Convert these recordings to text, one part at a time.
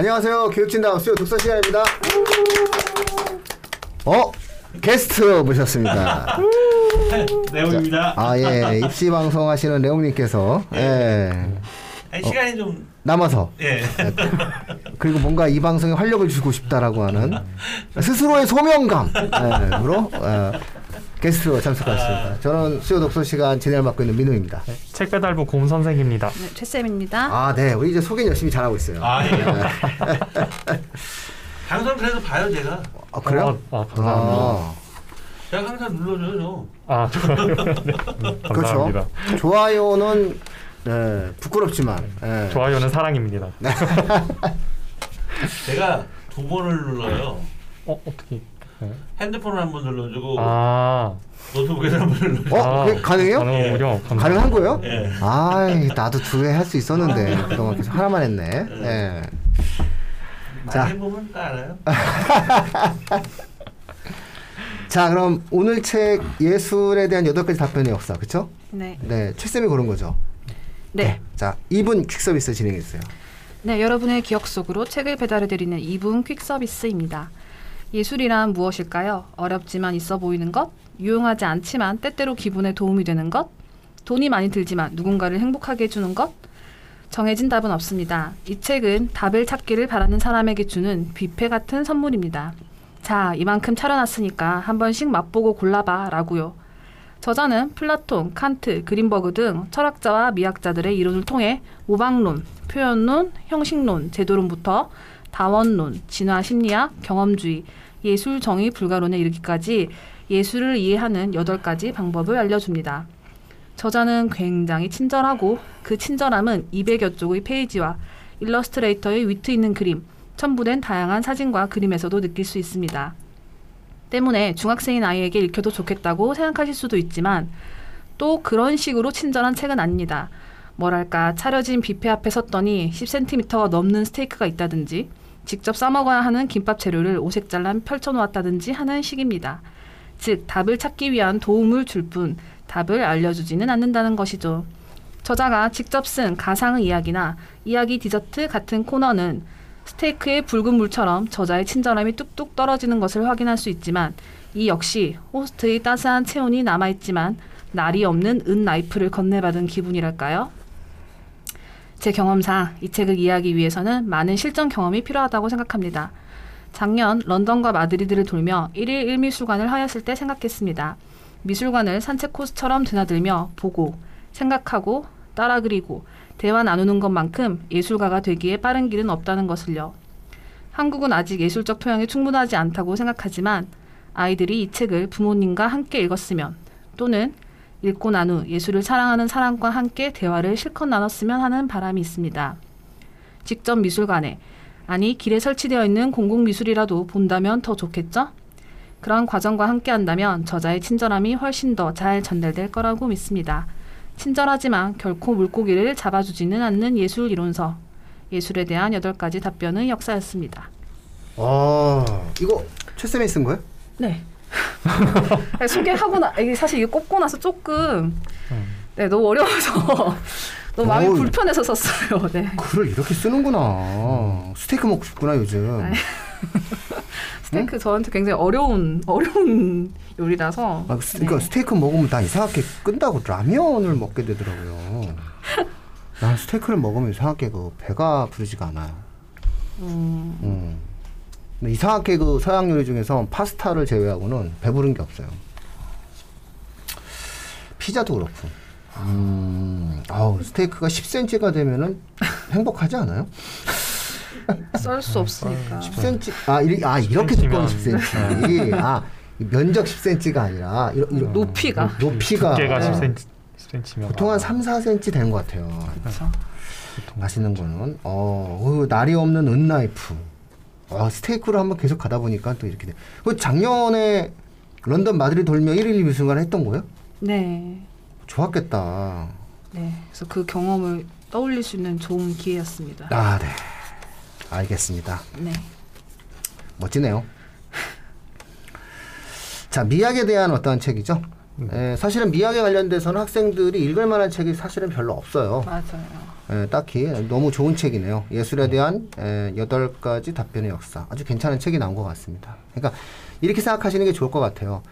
안녕하세요. 교육진담 수요 독서 시간입니다. 어? 게스트 모셨습니다. 내용입니다. 아, 예. 입시 방송 하시는 레옹님께서, 예. 아니, 시간이 좀 남아서. 예. 그리고 뭔가 이 방송에 활력을 주고 싶다라고 하는 스스로의 소명감으로 어, 게스트로 참석하셨습니다. 저는 수요 독서 시간 진행을 맡고 있는 민우입니다. 책 배달부 곰 선생입니다. 네, 최 쌤입니다. 아, 네. 우리 이제 소개 열심히 잘하고 있어요. 아, 예. 방송 그래도 봐요, 제가. 아, 그래요? 아, 아, 감사합니다. 아, 제가 항상 눌러줘요. 아. 네, 감사합니다. 그렇죠. 좋아요는 네, 부끄럽지만 예. 좋아요는 사랑입니다. 제가 두 번을 눌러요. 어, 어떻게? 네. 핸드폰을 한 번 눌러주고 아, 노트북에서 한 번 눌러주고. 어, 그게 가능해요? 가능하군요. 감사합니다. 가능한 거예요? 예. 아, 나도 두회할수 있었는데 그동안 계속 하나만 했네. 예. 자. 많이 해보면 다 알아요. 자, 그럼 오늘 책 예술에 대한 여덟 가지 답변의 역사, 그렇죠? 네. 네, 최 쌤이 고른 거죠. 네. 자, 2분 퀵 서비스 진행해 주세요. 네, 여러분의 기억 속으로 책을 배달해 드리는 2분 퀵 서비스입니다. 예술이란 무엇일까요? 어렵지만 있어 보이는 것, 유용하지 않지만 때때로 기분에 도움이 되는 것, 돈이 많이 들지만 누군가를 행복하게 해주는 것. 정해진 답은 없습니다. 이 책은 답을 찾기를 바라는 사람에게 주는 뷔페 같은 선물입니다. 자, 이만큼 차려놨으니까 한 번씩 맛보고 골라봐 라고요. 저자는 플라톤, 칸트, 그린버그 등 철학자와 미학자들의 이론을 통해 모방론, 표현론, 형식론, 제도론부터 다원론, 진화 심리학, 경험주의, 예술 정의 불가론에 이르기까지 예술을 이해하는 여덟 가지 방법을 알려줍니다. 저자는 굉장히 친절하고 그 친절함은 200여 쪽의 페이지와 일러스트레이터의 위트 있는 그림, 첨부된 다양한 사진과 그림에서도 느낄 수 있습니다. 때문에 중학생인 아이에게 읽혀도 좋겠다고 생각하실 수도 있지만 또 그런 식으로 친절한 책은 아닙니다. 뭐랄까 차려진 뷔페 앞에 섰더니 10cm가 넘는 스테이크가 있다든지 직접 싸먹어야 하는 김밥 재료를 오색 잘라 펼쳐놓았다든지 하는 식입니다. 즉 답을 찾기 위한 도움을 줄 뿐 답을 알려주지는 않는다는 것이죠. 저자가 직접 쓴 가상의 이야기나 이야기 디저트 같은 코너는 스테이크의 붉은 물처럼 저자의 친절함이 뚝뚝 떨어지는 것을 확인할 수 있지만 이 역시 호스트의 따스한 체온이 남아있지만 날이 없는 은 나이프를 건네받은 기분이랄까요? 제 경험상 이 책을 이해하기 위해서는 많은 실전 경험이 필요하다고 생각합니다. 작년 런던과 마드리드를 돌며 1일 1미술관을 하였을 때 생각했습니다. 미술관을 산책 코스처럼 드나들며 보고 생각하고 따라 그리고 대화 나누는 것만큼 예술가가 되기에 빠른 길은 없다는 것을요. 한국은 아직 예술적 토양이 충분하지 않다고 생각하지만 아이들이 이 책을 부모님과 함께 읽었으면 또는 읽고 난 후 예술을 사랑하는 사람과 함께 대화를 실컷 나눴으면 하는 바람이 있습니다. 직접 미술관에 아니 길에 설치되어 있는 공공미술이라도 본다면 더 좋겠죠? 그런 과정과 함께 한다면 저자의 친절함이 훨씬 더 잘 전달될 거라고 믿습니다. 친절하지만 결코 물고기를 잡아주지는 않는 예술 이론서. 예술에 대한 여덟 가지 답변의 역사였습니다. 아, 이거 최쌤이 쓴 거예요? 네. 소개하고 나 이게 사실 이게 꼽고 나서 조금 네 너무 어려워서 너무 마음이 어우. 불편해서 썼어요. 네. 글을 이렇게 쓰는구나. 스테이크 먹고 싶구나 요즘. 스테이크 저한테 굉장히 어려운 어려운 요리라서. 아, 스, 그러니까 네. 스테이크 먹으면 나 이상하게 끝나고 라면을 먹게 되더라고요. 난 스테이크를 먹으면 이상하게 그 배가 부르지가 않아요. 음, 음. 근데 이상하게 그 서양 요리 중에서 파스타를 제외하고는 배부른 게 없어요. 피자도 그렇고. 음, 아우 스테이크가 10cm가 되면은 행복하지 않아요? 썰 수 없으니까. 10cm 아, 이, 아 이렇게 10cm 두꺼운 면. 10cm. 아 면적 10cm가 아니라 이러, 이러, 높이가. 높이가 두께가 네. 10cm, 10cm면 보통 한 3, 4cm 되는 것 같아요. 그렇죠. 맛있는 거는 어, 어 날이 없는 은나이프. 어, 스테이크를 한번 계속 가다 보니까 또 이렇게 돼. 그 작년에 런던 마드리드 돌며 1일 미술관 했던 거예요? 네. 좋았겠다. 네. 그래서 그 경험을 떠올릴 수 있는 좋은 기회였습니다. 아, 네. 알겠습니다. 네. 멋지네요. 자, 미학에 대한 어떤 책이죠? 에, 사실은 미학에 관련돼서는 학생들이 읽을 만한 책이 사실은 별로 없어요. 맞아요. 에, 딱히 너무 좋은 책이네요. 예술에 대한 에, 여덟 가지 답변의 역사. 아주 괜찮은 책이 나온 것 같습니다. 그러니까 이렇게 생각하시는 게 좋을 것 같아요.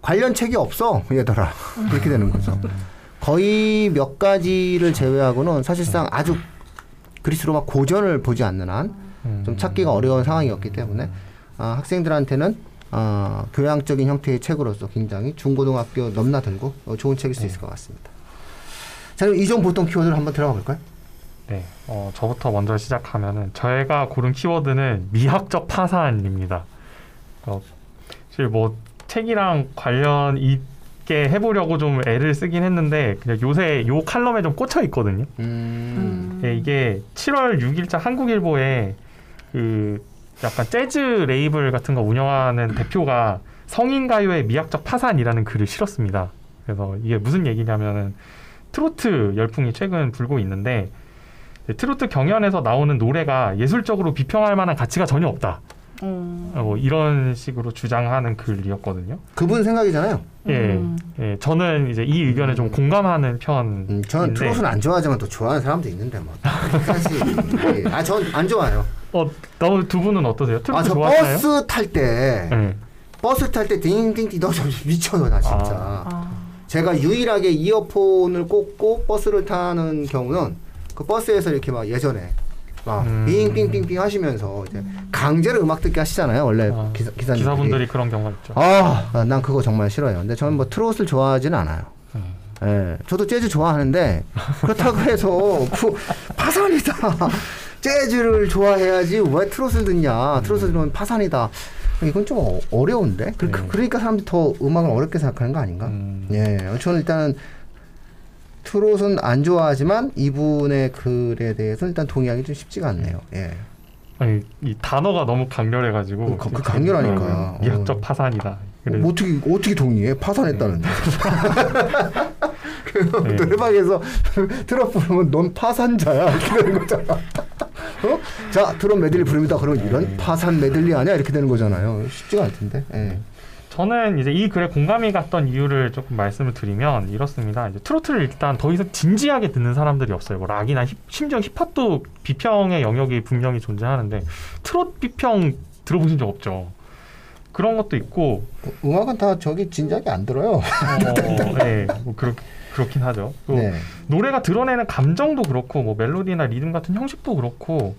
관련 책이 없어, 얘들아. 이렇게 되는 거죠. 거의 몇 가지를 제외하고는 사실상 아주 그리스 로마 고전을 보지 않는 한 음. 좀 찾기가 어려운 상황이었기 때문에 아, 학생들한테는 어, 교양적인 형태의 책으로서 굉장히 중고등학교 넘나들고 어, 좋은 책일 수 있을 것 같습니다. 자, 그럼 이종 보통 키워드를 한번 들어가 볼까요? 네, 어, 저부터 먼저 시작하면은 저희가 고른 키워드는 미학적 파산입니다. 어, 사실 뭐 책이랑 관련 있게 해보려고 좀 애를 쓰긴 했는데 그냥 요새 요 칼럼에 좀 꽂혀 있거든요. 음. 예, 이게 7월 6일자 한국일보에 그 약간 재즈 레이블 같은 거 운영하는 대표가 성인 가요의 미학적 파산이라는 글을 실었습니다. 그래서 이게 무슨 얘기냐면은 트로트 열풍이 최근 불고 있는데 트로트 경연에서 나오는 노래가 예술적으로 비평할 만한 가치가 전혀 없다. 음. 어, 뭐 이런 식으로 주장하는 글이었거든요. 그분 생각이잖아요. 예, 음. 예, 저는 이제 이 의견에 좀 공감하는 편인데. 음, 저는 트롯은 안 좋아하지만 또 좋아하는 사람도 있는데 뭐. 사실 예. 아전 안 좋아요. 어, 너두 분은 어떠세요? 트로트 아저 좋아하시나요? 버스 탈 때 네. 버스 탈 때 딩딩딩 너저 미쳐요 나 진짜. 아. 제가 유일하게 이어폰을 꽂고 버스를 타는 경우는 그 버스에서 이렇게 막 예전에 막 음. 빙빙빙빙 하시면서 이제 강제로 음악 듣게 하시잖아요 원래 아, 기사, 기사님들이. 기사분들이 그런 경우가 있죠. 아, 난 그거 정말 싫어요. 근데 저는 뭐 트롯을 좋아하지는 않아요. 음. 예, 저도 재즈 좋아하는데 그렇다고 해서 그 파산이다. 재즈를 좋아해야지 왜 트롯을 듣냐? 트롯을 들으면 파산이다. 이건 좀 어- 어려운데. 그, 네. 러니까 사람들이 더 음악을 어렵게 생각하는 거 아닌가? 음. 예, 저는 일단 트롯은 안 좋아하지만 이분의 글에 대해서 일단 동의하기 좀 쉽지가 않네요. 예. 아니, 이 단어가 너무 강렬해가지고 그- 그 강렬하니까요. 어, 미학적 어. 파산이다. 그래, 뭐 어떻게 어떻게 동의해? 파산했다는데. 그 네. 노래방에서 트롯 부르면 넌 파산자야 이렇게 되는 거잖아. 어? 자 트롯 메들리 부릅니다. 그러면 이런 네. 파산 메들리 아니야 이렇게 되는 거잖아요. 쉽지가 않을 텐데. 예. 저는 이제 이 글에 공감이 갔던 이유를 조금 말씀을 드리면 이렇습니다. 이제 트로트를 일단 더 이상 진지하게 듣는 사람들이 없어요. 뭐 락이나 힙, 심지어 힙합도 비평의 영역이 분명히 존재하는데 트롯 비평 들어보신 적 없죠. 그런 것도 있고 음악은 다 저기 진작에 안 들어요. 어, 네, 뭐 그렇, 그렇긴 하죠. 또 네. 노래가 드러내는 감정도 그렇고 뭐 멜로디나 리듬 같은 형식도 그렇고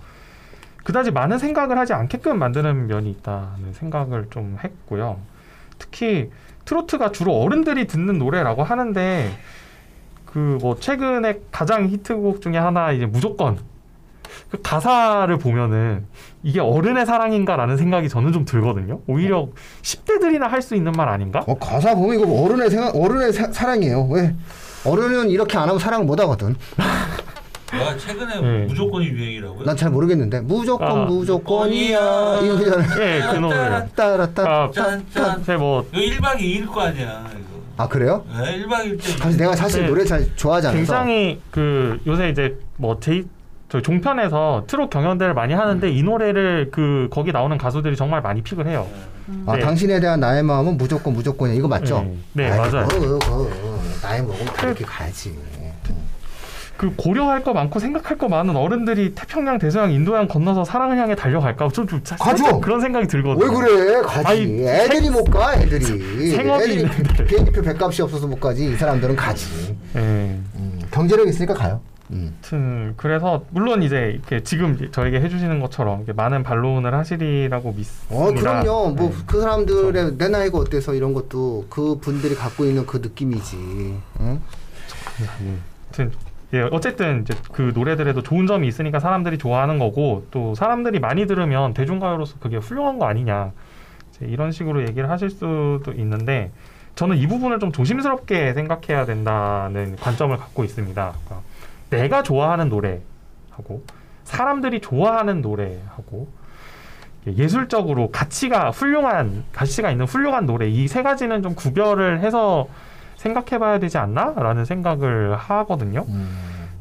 그다지 많은 생각을 하지 않게끔 만드는 면이 있다는 생각을 좀 했고요. 특히 트로트가 주로 어른들이 듣는 노래라고 하는데 그 뭐 최근에 가장 히트곡 중에 하나 이제 무조건 그 가사를 보면은 이게 어른의 사랑인가라는 생각이 저는 좀 들거든요. 오히려 10대들이나 할 수 있는 말 아닌가? 어, 가사 보면 이거 어른의 생각, 어른의 사, 사랑이에요. 왜? 어른은 이렇게 안 하면 사랑을 못 하거든. 와 최근에 네. 무조건이 유행이라고요? 난 잘 모르겠는데 무조건 아. 무조건이야 이거 그잖아. 예, 그 노래. 따라따. 아, 짠짠. 제 뭐 이거 1박 2일 거 아니야 이거. 아 그래요? 네, 1박 2일 때. 사실 내가 사실 네. 노래 잘 좋아하지 않아서. 굉장히 그 요새 이제 뭐 제이 저 종편에서 트롯 경연대를 많이 하는데 이 노래를 그 거기 나오는 가수들이 정말 많이 픽을 해요. 아, 네. 당신에 대한 나의 마음은 무조건 무조건이야. 이거 맞죠? 네, 네, 아이, 맞아요. 그거, 그거, 나이 먹으면 다 이렇게 가야지. 그 고려할 거 많고 생각할 거 많은 어른들이 태평양, 대서양, 인도양 건너서 사랑을 향해 달려갈까? 좀, 좀 사- 가죠. 그런 생각이 들거든요. 왜 그래? 가지. 아니, 애들이 못 가, 애들이. 생업이 애들이 있는데. 비행기표 백값이 없어서 못 가지. 이 사람들은 가지. 예. 음, 경제력 있으니까 가요. 음. 아무튼 그래서 물론 이제 이렇게 지금 저에게 해주시는 것처럼 많은 반론을 하시리라고 믿습니다. 어, 그럼요. 뭐 네. 그 사람들의 내 나이가 어때서 이런 것도 그 분들이 갖고 있는 그 느낌이지. 응? 아무튼 예, 어쨌든 이제 그 노래들에도 좋은 점이 있으니까 사람들이 좋아하는 거고 또 사람들이 많이 들으면 대중가요로서 그게 훌륭한 거 아니냐 이런 식으로 얘기를 하실 수도 있는데 저는 이 부분을 좀 조심스럽게 생각해야 된다는 관점을 갖고 있습니다. 그러니까 내가 좋아하는 노래하고 사람들이 좋아하는 노래하고 예술적으로 가치가 훌륭한 가치가 있는 훌륭한 노래 이 세 가지는 좀 구별을 해서 생각해봐야 되지 않나라는 생각을 하거든요. 음.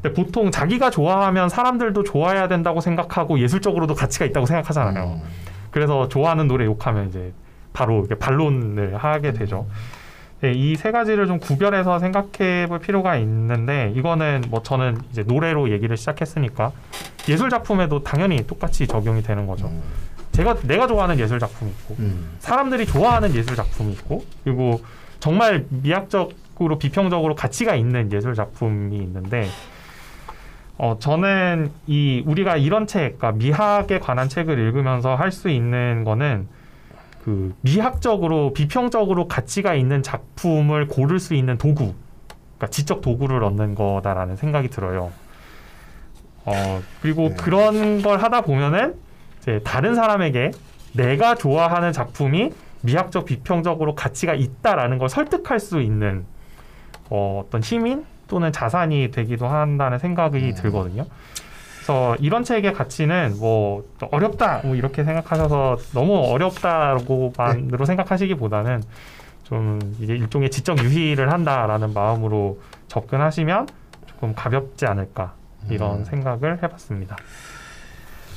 근데 보통 자기가 좋아하면 사람들도 좋아해야 된다고 생각하고 예술적으로도 가치가 있다고 생각하잖아요. 음. 그래서 좋아하는 노래 욕하면 이제 바로 반론을 하게 되죠. 네, 이세 가지를 좀 구별해서 생각해 볼 필요가 있는데 이거는 뭐 저는 이제 노래로 얘기를 시작했으니까 예술 작품에도 당연히 똑같이 적용이 되는 거죠. 음. 제가 내가 좋아하는 예술 작품이 있고 음. 사람들이 좋아하는 예술 작품이 있고 그리고 정말 미학적으로 비평적으로 가치가 있는 예술 작품이 있는데 어 저는 이 우리가 이런 책, 그러니까 미학에 관한 책을 읽으면서 할 수 있는 거는 그 미학적으로 비평적으로 가치가 있는 작품을 고를 수 있는 도구, 그러니까 지적 도구를 얻는 거다라는 생각이 들어요. 어 그리고 네. 그런 걸 하다 보면은 이제 다른 사람에게 내가 좋아하는 작품이 미학적 비평적으로 가치가 있다라는 걸 설득할 수 있는 어, 어떤 힘인 또는 자산이 되기도 한다는 생각이 음. 들거든요. 그래서 이런 책의 가치는 뭐또 어렵다 뭐 이렇게 생각하셔서 너무 어렵다고만으로 생각하시기보다는 좀 이게 일종의 지적 유희를 한다라는 마음으로 접근하시면 조금 가볍지 않을까 이런 음. 생각을 해봤습니다.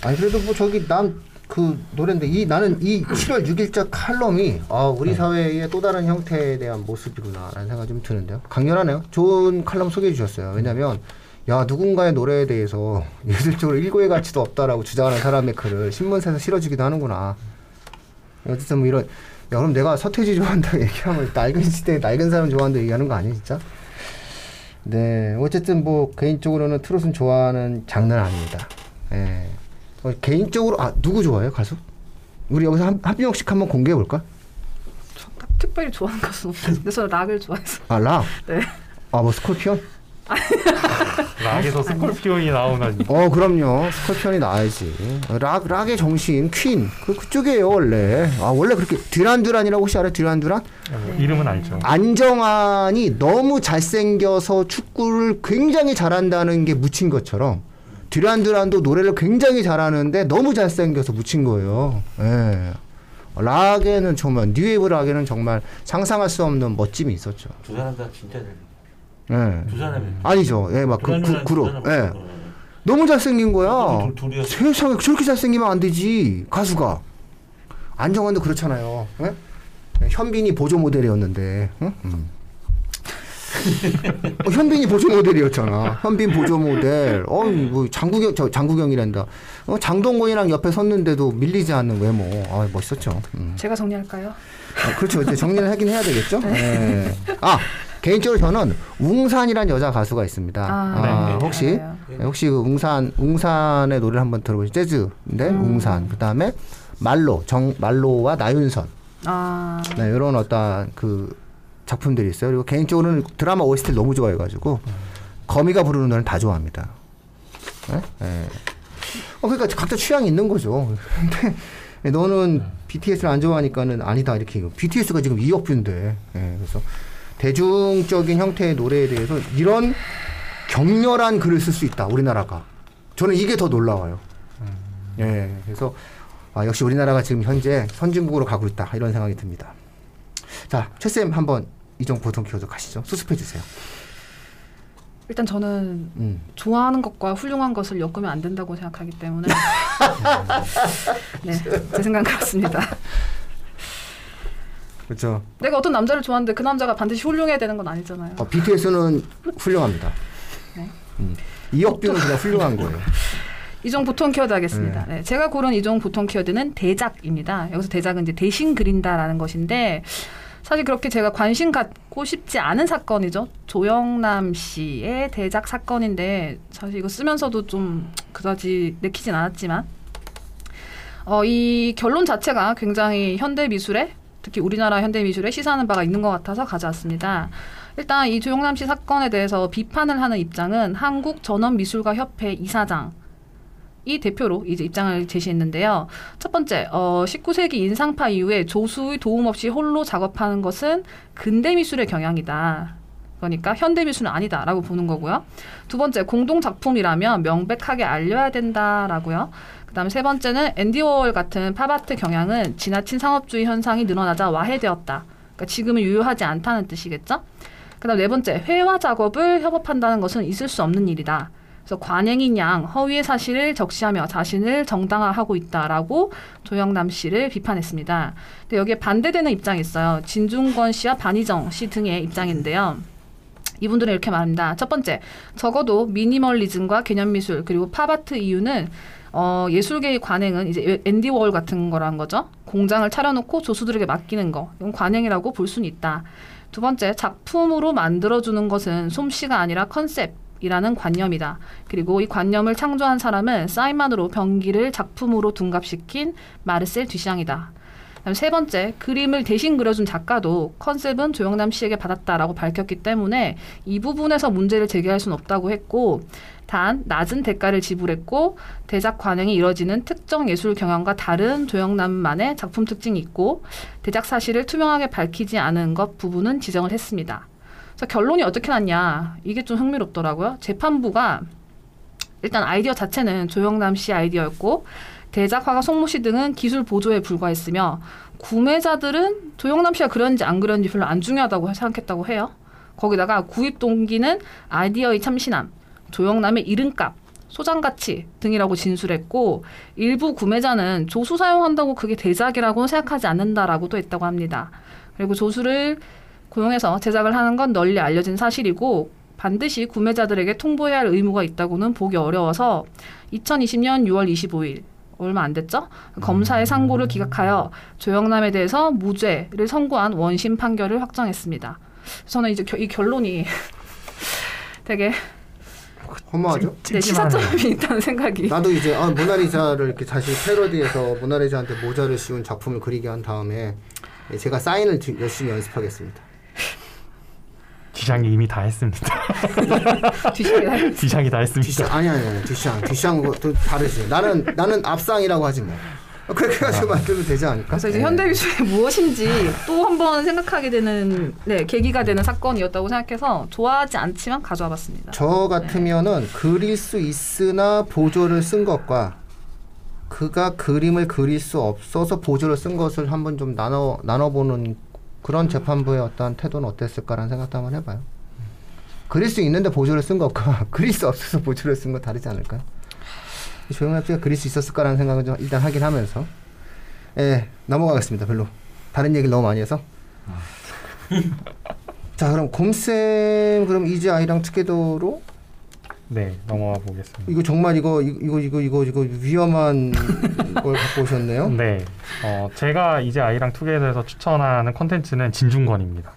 아니 그래도 뭐 저기 난 그 노래인데 이 나는 이 7월 6일자 칼럼이 아 우리 네. 사회의 또 다른 형태에 대한 모습이구나라는 생각이 좀 드는데요. 강렬하네요. 좋은 칼럼 소개해 주셨어요. 왜냐하면 야 누군가의 노래에 대해서 예술적으로 일고의 가치도 없다라고 주장하는 사람의 글을 신문사에서 실어주기도 하는구나. 어쨌든 뭐 이런 야 그럼 내가 서태지 좋아한다고 얘기하면 낡은 시대에 낡은 사람 좋아한다고 얘기하는 거 아니에요 진짜? 네 어쨌든 뭐 개인적으로는 트롯은 좋아하는 장르는 아닙니다. 예. 어, 개인적으로 아 누구 좋아해요 가수? 우리 여기서 한, 한 명씩 한번 공개해 볼까? 딱 특별히 좋아하는 가수는 없어요. 근데 저는 락을 좋아해서. 아 락. 네. 아뭐 스콜피온? 락에서 스콜피온이 나오는 어 그럼요 스콜피온이 나와야지. 락 락의 정신 퀸 그 그쪽이에요 원래. 아 원래 그렇게 듀란듀란이라고 혹시 알아요 듀란듀란? 뭐 이름은 알죠. 안정환이 너무 잘생겨서 축구를 굉장히 잘한다는 게 묻힌 것처럼 듀란 듀란도 노래를 굉장히 잘하는데 너무 잘생겨서 묻힌 거예요. 예. 락에는 정말 뉴웨이브 락에는 정말 상상할 수 없는 멋짐이 있었죠. 두 사람 다 진짜 잘. 예. 두 사람이. 아니죠. 예, 막그 불안불안 그룹. 예. 어. 너무 잘생긴 거야. 둘-. 세상에 저렇게 잘생기면 안 되지. 가수가. 안정환도 그렇잖아요. 예? 현빈이 보조 모델이었는데. 응? 음. 어, 현빈이 보조 모델이었잖아. 현빈 보조 모델. 어, 뭐 장국영 저 장국영이란다. 어, 장동건이랑 옆에 섰는데도 밀리지 않는 외모. 아, 멋있었죠. 음. 제가 정리할까요? 아, 그렇죠. 이제 정리를 하긴 해야 되겠죠. 네. 아 개인적으로 저는 웅산이라는 여자 가수가 있습니다. 아, 아, 네. 혹시 알아요. 네, 혹시 그 웅산 웅산의 노래를 한번 들어보시죠. 재즈인데 음. 웅산. 그 다음에 말로 정 말로와 나윤선. 아, 네, 이런 어떤 그 작품들이 있어요. 그리고 개인적으로는 드라마 OST를 너무 좋아해가지고 거미가 부르는 노래는 다 좋아합니다. 네? 네. 어, 그러니까 각자 취향이 있는 거죠. 근데 너는 BTS를 안 좋아하니까는 아니다 이렇게 BTS가 지금 2억 뷰인데 예, 그래서 대중적인 형태의 노래에 대해서 이런 격렬한 글을 쓸 수 있다 우리나라가 저는 이게 더 놀라워요. 예, 그래서 아, 역시 우리나라가 지금 현재 선진국으로 가고 있다 이런 생각이 듭니다. 자, 최 쌤 한번 이종 보통 키워드 가시죠. 수습해 주세요. 일단 저는 음. 좋아하는 것과 훌륭한 것을 엮으면 안 된다고 생각하기 때문에 네, 제 생각은 그렇습니다. 그렇죠. 내가 어떤 남자를 좋아하는데 그 남자가 반드시 훌륭해야 되는 건 아니잖아요. 어, BTS는 훌륭합니다. 네. 음. 이억뷰는 그냥 훌륭한 거예요. 이종 보통 키워드 하겠습니다. 네, 제가 고른 이종 보통 키워드는 대작입니다. 여기서 대작은 이제 대신 그린다라는 것인데 사실 그렇게 제가 관심 갖고 싶지 않은 사건이죠. 조영남 씨의 대작 사건인데 사실 이거 쓰면서도 좀 그다지 내키진 않았지만 어, 이 결론 자체가 굉장히 현대 미술에 특히 우리나라 현대 미술에 시사하는 바가 있는 것 같아서 가져왔습니다. 일단 이 조영남 씨 사건에 대해서 비판을 하는 입장은 한국 전원미술가 협회 이사장 이 대표로 이제 입장을 제시했는데요. 첫 번째, 어, 19세기 인상파 이후에 조수의 도움 없이 홀로 작업하는 것은 근대 미술의 경향이다. 그러니까 현대 미술은 아니다라고 보는 거고요. 두 번째, 공동 작품이라면 명백하게 알려야 된다라고요. 그다음에 세 번째는 앤디 워홀 같은 팝아트 경향은 지나친 상업주의 현상이 늘어나자 와해되었다. 그러니까 지금은 유효하지 않다는 뜻이겠죠. 그다음 네 번째, 회화 작업을 협업한다는 것은 있을 수 없는 일이다. 그래서 관행인 양 허위의 사실을 적시하며 자신을 정당화하고 있다라고 조영남 씨를 비판했습니다. 근데 여기에 반대되는 입장이 있어요. 진중권 씨와 반희정 씨 등의 입장인데요. 이분들은 이렇게 말합니다. 첫 번째, 적어도 미니멀리즘과 개념 미술 그리고 팝아트 이유는 어, 예술계의 관행은 이제 앤디 워홀 같은 거란 거죠. 공장을 차려놓고 조수들에게 맡기는 거. 이건 관행이라고 볼 수는 있다. 두 번째, 작품으로 만들어주는 것은 솜씨가 아니라 컨셉 이라는 관념이다. 그리고 이 관념을 창조한 사람은 사인만으로 병기를 작품으로 둔갑시킨 마르셀. 그다음에 세 번째, 그림을 대신 그려준 작가도 컨셉은 조영남 씨에게 받았다라고 밝혔기 때문에 이 부분에서 문제를 제기할 수는 없다고 했고, 단 낮은 대가를 지불했고 대작 관행이 이뤄지는 특정 예술 경향과 다른 조영남만의 작품 특징이 있고 대작 사실을 투명하게 밝히지 않은 것 부분은 지정을 했습니다. 그래서 결론이 어떻게 났냐 이게 좀 흥미롭더라고요. 재판부가 일단 아이디어 자체는 조영남 씨 아이디어였고 대작화가 송모 씨 등은 기술 보조에 불과했으며 구매자들은 조영남 씨가 그렸는지 안 그렸는지 별로 안 중요하다고 생각했다고 해요. 거기다가 구입 동기는 아이디어의 참신함, 조영남의 이름값, 소장 가치 등이라고 진술했고 일부 구매자는 조수 사용한다고 그게 대작이라고 생각하지 않는다라고도 했다고 합니다. 그리고 조수를 고용해서 제작을 하는 건 널리 알려진 사실이고 반드시 구매자들에게 통보해야 할 의무가 있다고는 보기 어려워서 2020년 6월 25일 얼마 안 됐죠? 검사의 상고를 기각하여 조영남에 대해서 무죄를 선고한 원심 판결을 확정했습니다. 저는 이제 겨- 이 결론이 되게 허무하죠? 네. 시사점이 있다는 생각이. 나도 이제 아, 모나리자를 이렇게 다시 패러디해서 모나리자한테 모자를 씌운 작품을 그리게 한 다음에 예, 제가 사인을 지- 열심히 연습하겠습니다. 디샹이 이미 다 했습니다. 뒤집게 디샹이 다 했습니다. 뒤샹 아니 아니 아니 뒤샹 뒤샹도 다르지. 나는 나는 앞상이라고 하지 뭐. 그렇게 해가지고 만들면 되지 않을까? 그래서 이제 예. 현대 미술이 무엇인지 또 한 번 생각하게 되는 네, 계기가 되는 사건이었다고 생각해서 좋아하지 않지만 가져와 봤습니다. 저 같으면은 그릴 수 있으나 보조를 쓴 것과 그가 그림을 그릴 수 없어서 보조를 쓴 것을 한번 좀 나눠 나눠보는 그런 재판부의 어떤 태도는 어땠을까라는 생각도 한번 해봐요. 그릴 수 있는데 보조를 쓴 것과 그릴 수 없어서 보조를 쓴거 다르지 않을까요? 조영남 씨가 그릴 수 있었을까라는 생각은 좀 일단 하긴 하면서 예 넘어가겠습니다. 별로 다른 얘기를 너무 많이 해서 자 그럼 곰쌤 그럼 이제 아이랑 투게더로 네, 넘어가 보겠습니다. 이거 정말 이거 이거 이거 이거 이거 위험한 걸 갖고 오셨네요. 네, 어, 제가 이제 아이랑 투게더에서 추천하는 컨텐츠는 진중권입니다.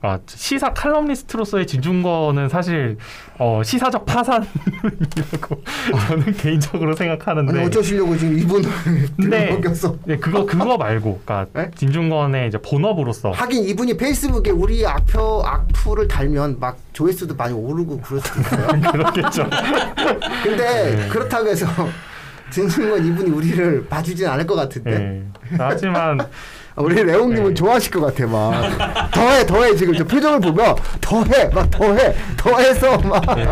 아, 시사 칼럼니스트로서의 진중권은 사실 어, 시사적 파산이라고 저는 개인적으로 생각하는데 아니 어쩌시려고 지금 이분을 네. 먹였어. 네, 그거 그거 말고, 그러니까 네? 진중권의 이제 본업으로서 하긴 이분이 페이스북에 우리 악표 악플을 달면 막 조회수도 많이 오르고 그럴 수도 있어요. 그렇겠죠. 근데 네. 그렇다고 해서 진중권 이분이 우리를 봐주진 않을 것 같은데. 네. 하지만 아, 우리 레옹님은 네. 좋아하실 것 같아 막 더해 더해 지금 저 표정을 보면 더해 막 더해 더해서 막 네,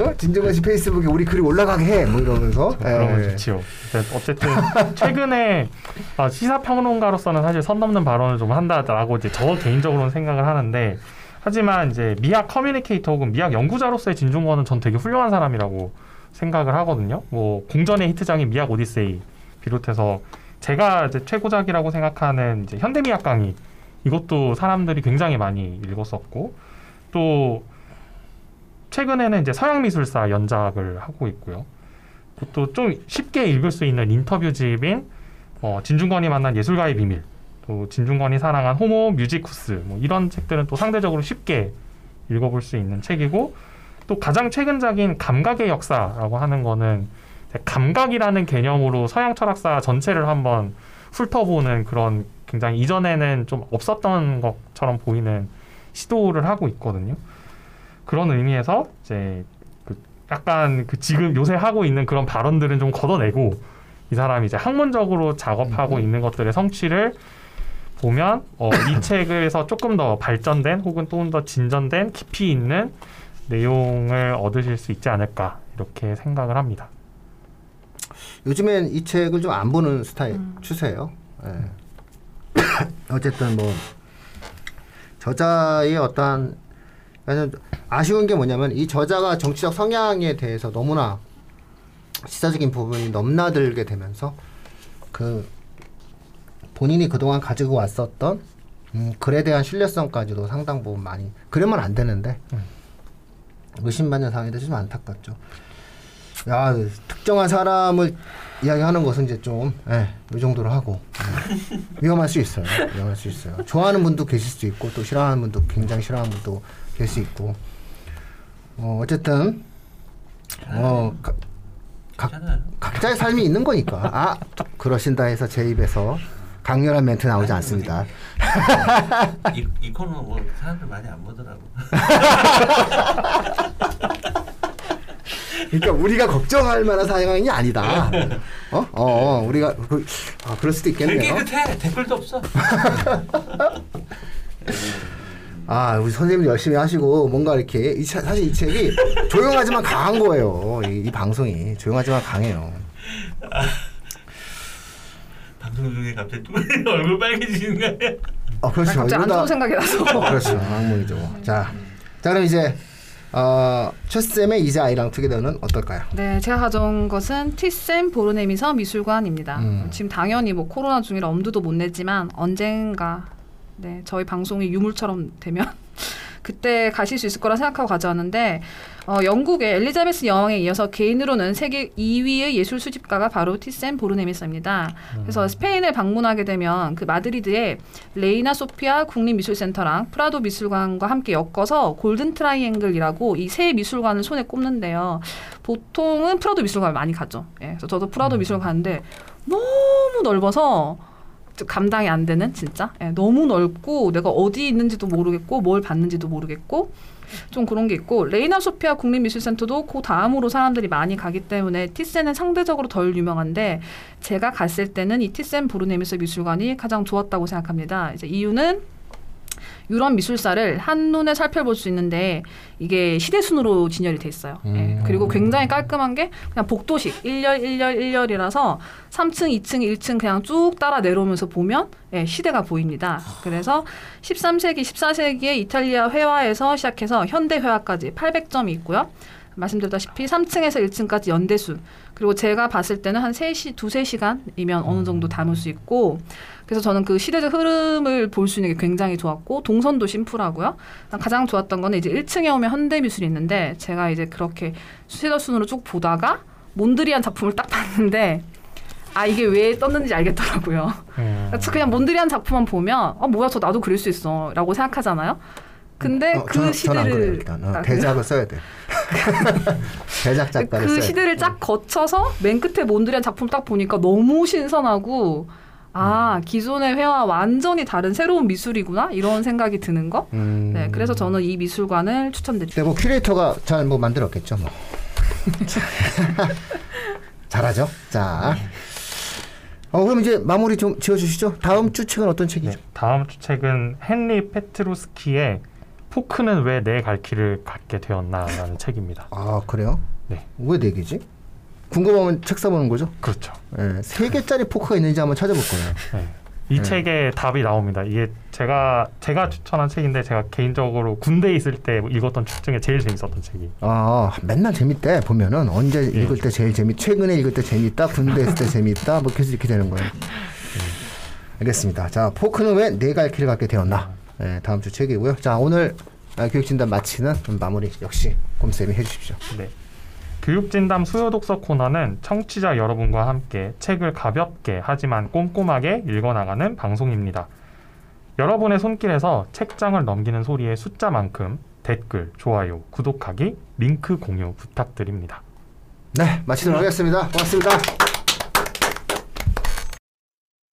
어? 진중권 씨 페이스북에 우리 글이 올라가게 해뭐 이러면서 그러면 예. 좋지요. 근데 어쨌든 최근에 아, 시사 평론가로서는 사실 선 넘는 발언을 좀 한다라고 이제 저 개인적으로는 생각을 하는데 하지만 이제 미학 communicator 혹은 미학 연구자로서의 진중권은 전 되게 훌륭한 사람이라고 생각을 하거든요. 뭐 공전의 히트작인 미학 오디세이 비롯해서 제가 이제 최고작이라고 생각하는 이제 현대미학 강의 이것도 사람들이 굉장히 많이 읽었었고 또 최근에는 이제 서양미술사 연작을 하고 있고요. 또좀 쉽게 읽을 수 있는 인터뷰집인 어, 진중권이 만난 예술가의 비밀, 또 진중권이 사랑한 호모 뮤지쿠스 뭐 이런 책들은 또 상대적으로 쉽게 읽어볼 수 있는 책이고 또 가장 최근작인 감각의 역사라고 하는 거는 감각이라는 개념으로 서양 철학사 전체를 한번 훑어보는 그런 굉장히 이전에는 좀 없었던 것처럼 보이는 시도를 하고 있거든요. 그런 의미에서 이제 그 약간 그 지금 요새 하고 있는 그런 발언들은 좀 걷어내고 이 사람이 이제 학문적으로 작업하고 있는 것들의 성취를 보면 어, 이 책에서 조금 더 발전된 혹은 조금 더 진전된 깊이 있는 내용을 얻으실 수 있지 않을까 이렇게 생각을 합니다. 요즘엔 이 책을 좀 안 보는 스타일 추세예요. 예. 어쨌든 뭐 저자의 어떠한 아쉬운 게 뭐냐면 이 저자가 정치적 성향에 대해서 너무나 시사적인 부분이 넘나들게 되면서 그 본인이 그동안 가지고 왔었던 음, 글에 대한 신뢰성까지도 상당 부분 많이 그러면 안 되는데 의심받는 상황이 돼서 좀 안타깝죠. 야 특정한 사람을 이야기하는 것은 이제 좀, 예, 이 정도로 하고 예, 위험할 수 있어요. 위험할 수 있어요. 좋아하는 분도 계실 수 있고 또 싫어하는 분도 굉장히 싫어하는 분도 계실 수 있고 어, 어쨌든 어, 가, 각. 각자의 삶이 있는 거니까 아 그러신다 해서 제 입에서 강렬한 멘트 나오지 않습니다. 이, 이 코너 뭐 사람들 많이 안 보더라고. 그러니까 우리가 걱정할 만한 상황이 아니다. 어? 어, 어 우리가 그, 아, 그럴 수도 되게 있겠네요. 깨끗해. 댓글도 없어. 아, 우리 선생님 열심히 하시고 뭔가 이렇게 이 차- 사실 이 책이 조용하지만 강한 거예요. 이, 이 방송이 조용하지만 강해요. 방송 중에 갑자기 뚜 얼굴 빨개지는 거 아니야? 어, 그렇죠. 갑자기 안 좋은 생각이 나서. 그렇죠. 악몽이죠. 자, 자 그럼 이제 어, 최쌤의 이제 아이랑 투게더는 어떨까요? 네, 제가 가져온 것은 티센 보르네미서 미술관입니다. 음. 지금 당연히 뭐 코로나 중이라 엄두도 못 냈지만 언젠가 네, 저희 방송이 유물처럼 되면 그때 가실 수 있을 거라 생각하고 가져왔는데 어, 영국의 엘리자베스 여왕에 이어서 개인으로는 세계 2위의 예술 수집가가 바로 티센 보르네미서입니다. 그래서 스페인을 방문하게 되면 그 마드리드에 레이나 소피아 국립미술센터랑 프라도 미술관과 함께 엮어서 golden triangle이라고 이 세 미술관을 손에 꼽는데요. 보통은 프라도 미술관 많이 가죠. 예, 그래서 저도 프라도 미술관 가는데 너무 넓어서 좀 감당이 안 되는 진짜 예, 너무 넓고 내가 어디 있는지도 모르겠고 뭘 봤는지도 모르겠고 좀 그런 게 있고 레이나 소피아 국립미술센터도 그 다음으로 사람들이 많이 가기 때문에 티센은 상대적으로 덜 유명한데 제가 갔을 때는 이 티센 보르네미스 미술관이 가장 좋았다고 생각합니다. 이제 이유는 유럽 미술사를 한눈에 살펴볼 수 있는데 이게 시대순으로 진열이 돼 있어요. 예. 음. 그리고 굉장히 깔끔한 게 그냥 복도식 1열 1열 1열이라서 3층, 2층, 1층 그냥 쭉 따라 내려오면서 보면 예, 시대가 보입니다. 그래서 13세기, 14세기의 이탈리아 회화에서 시작해서 현대 회화까지 800점이 있고요. 말씀드렸다시피 3층에서 1층까지 연대수 그리고 제가 봤을 때는 한 3시, 두세 시간이면 어느 정도 담을 수 있고 그래서 저는 그 시대적 흐름을 볼 수 있는 게 굉장히 좋았고 동선도 심플하고요. 가장 좋았던 거는 이제 1층에 오면 현대 미술이 있는데 제가 이제 그렇게 시대순으로 쭉 보다가 몬드리안 작품을 딱 봤는데 아 이게 왜 떴는지 알겠더라고요. 음. 그래서 그냥 몬드리안 작품만 보면 아 뭐야 저 나도 그릴 수 있어라고 생각하잖아요. 근데 어, 그 그래요, 시대를 일단 어, 아? 대작을 써야 돼. 대작 작가를 그 써야 시대를 쫙 거쳐서 맨 끝에 몬드리안 작품 딱 보니까 너무 신선하고 아 기존의 회화 완전히 다른 새로운 미술이구나 이런 생각이 드는 거. 음. 네, 그래서 저는 이 미술관을 추천드립니다. 네, 뭐 큐레이터가 잘 뭐 만들었겠죠, 뭐. 잘하죠. 자, 어 그럼 이제 마무리 좀 지어주시죠. 다음 주 책은 어떤 책이죠? 네, 다음 주 책은 헨리 페트루스키의 포크는 왜 내 갈 길을 갖게 되었나라는 책입니다. 아 그래요? 네. 왜 네 개지? 궁금하면 책 사보는 거죠? 그렇죠. 예, 세 개짜리 포크가 있는지 한번 찾아볼 거예요. 네. 이 네. 책에 답이 나옵니다. 이게 제가 제가 추천한 책인데 제가 개인적으로 군대에 있을 때 읽었던 책 중에 제일 재밌었던 책이. 아 맨날 재밌대 보면은 언제 예. 읽을 때 제일 재밌 최근에 읽을 때 재밌다 군대 있을 때 재밌다 뭐 계속 이렇게 되는 거예요. 알겠습니다. 자 포크는 왜내갈 길을 갖게 되었나? 예, 다음 주 책이고요. 자 오늘 아, 교육진단 마치는 마무리 역시 곰쌤이 해주십시오. 네. 교육진담 수요독서 코너는 청취자 여러분과 함께 책을 가볍게 하지만 꼼꼼하게 읽어나가는 방송입니다. 여러분의 손길에서 책장을 넘기는 소리의 숫자만큼 댓글, 좋아요, 구독하기, 링크 공유 부탁드립니다. 네 마치도록 하겠습니다. 고맙습니다.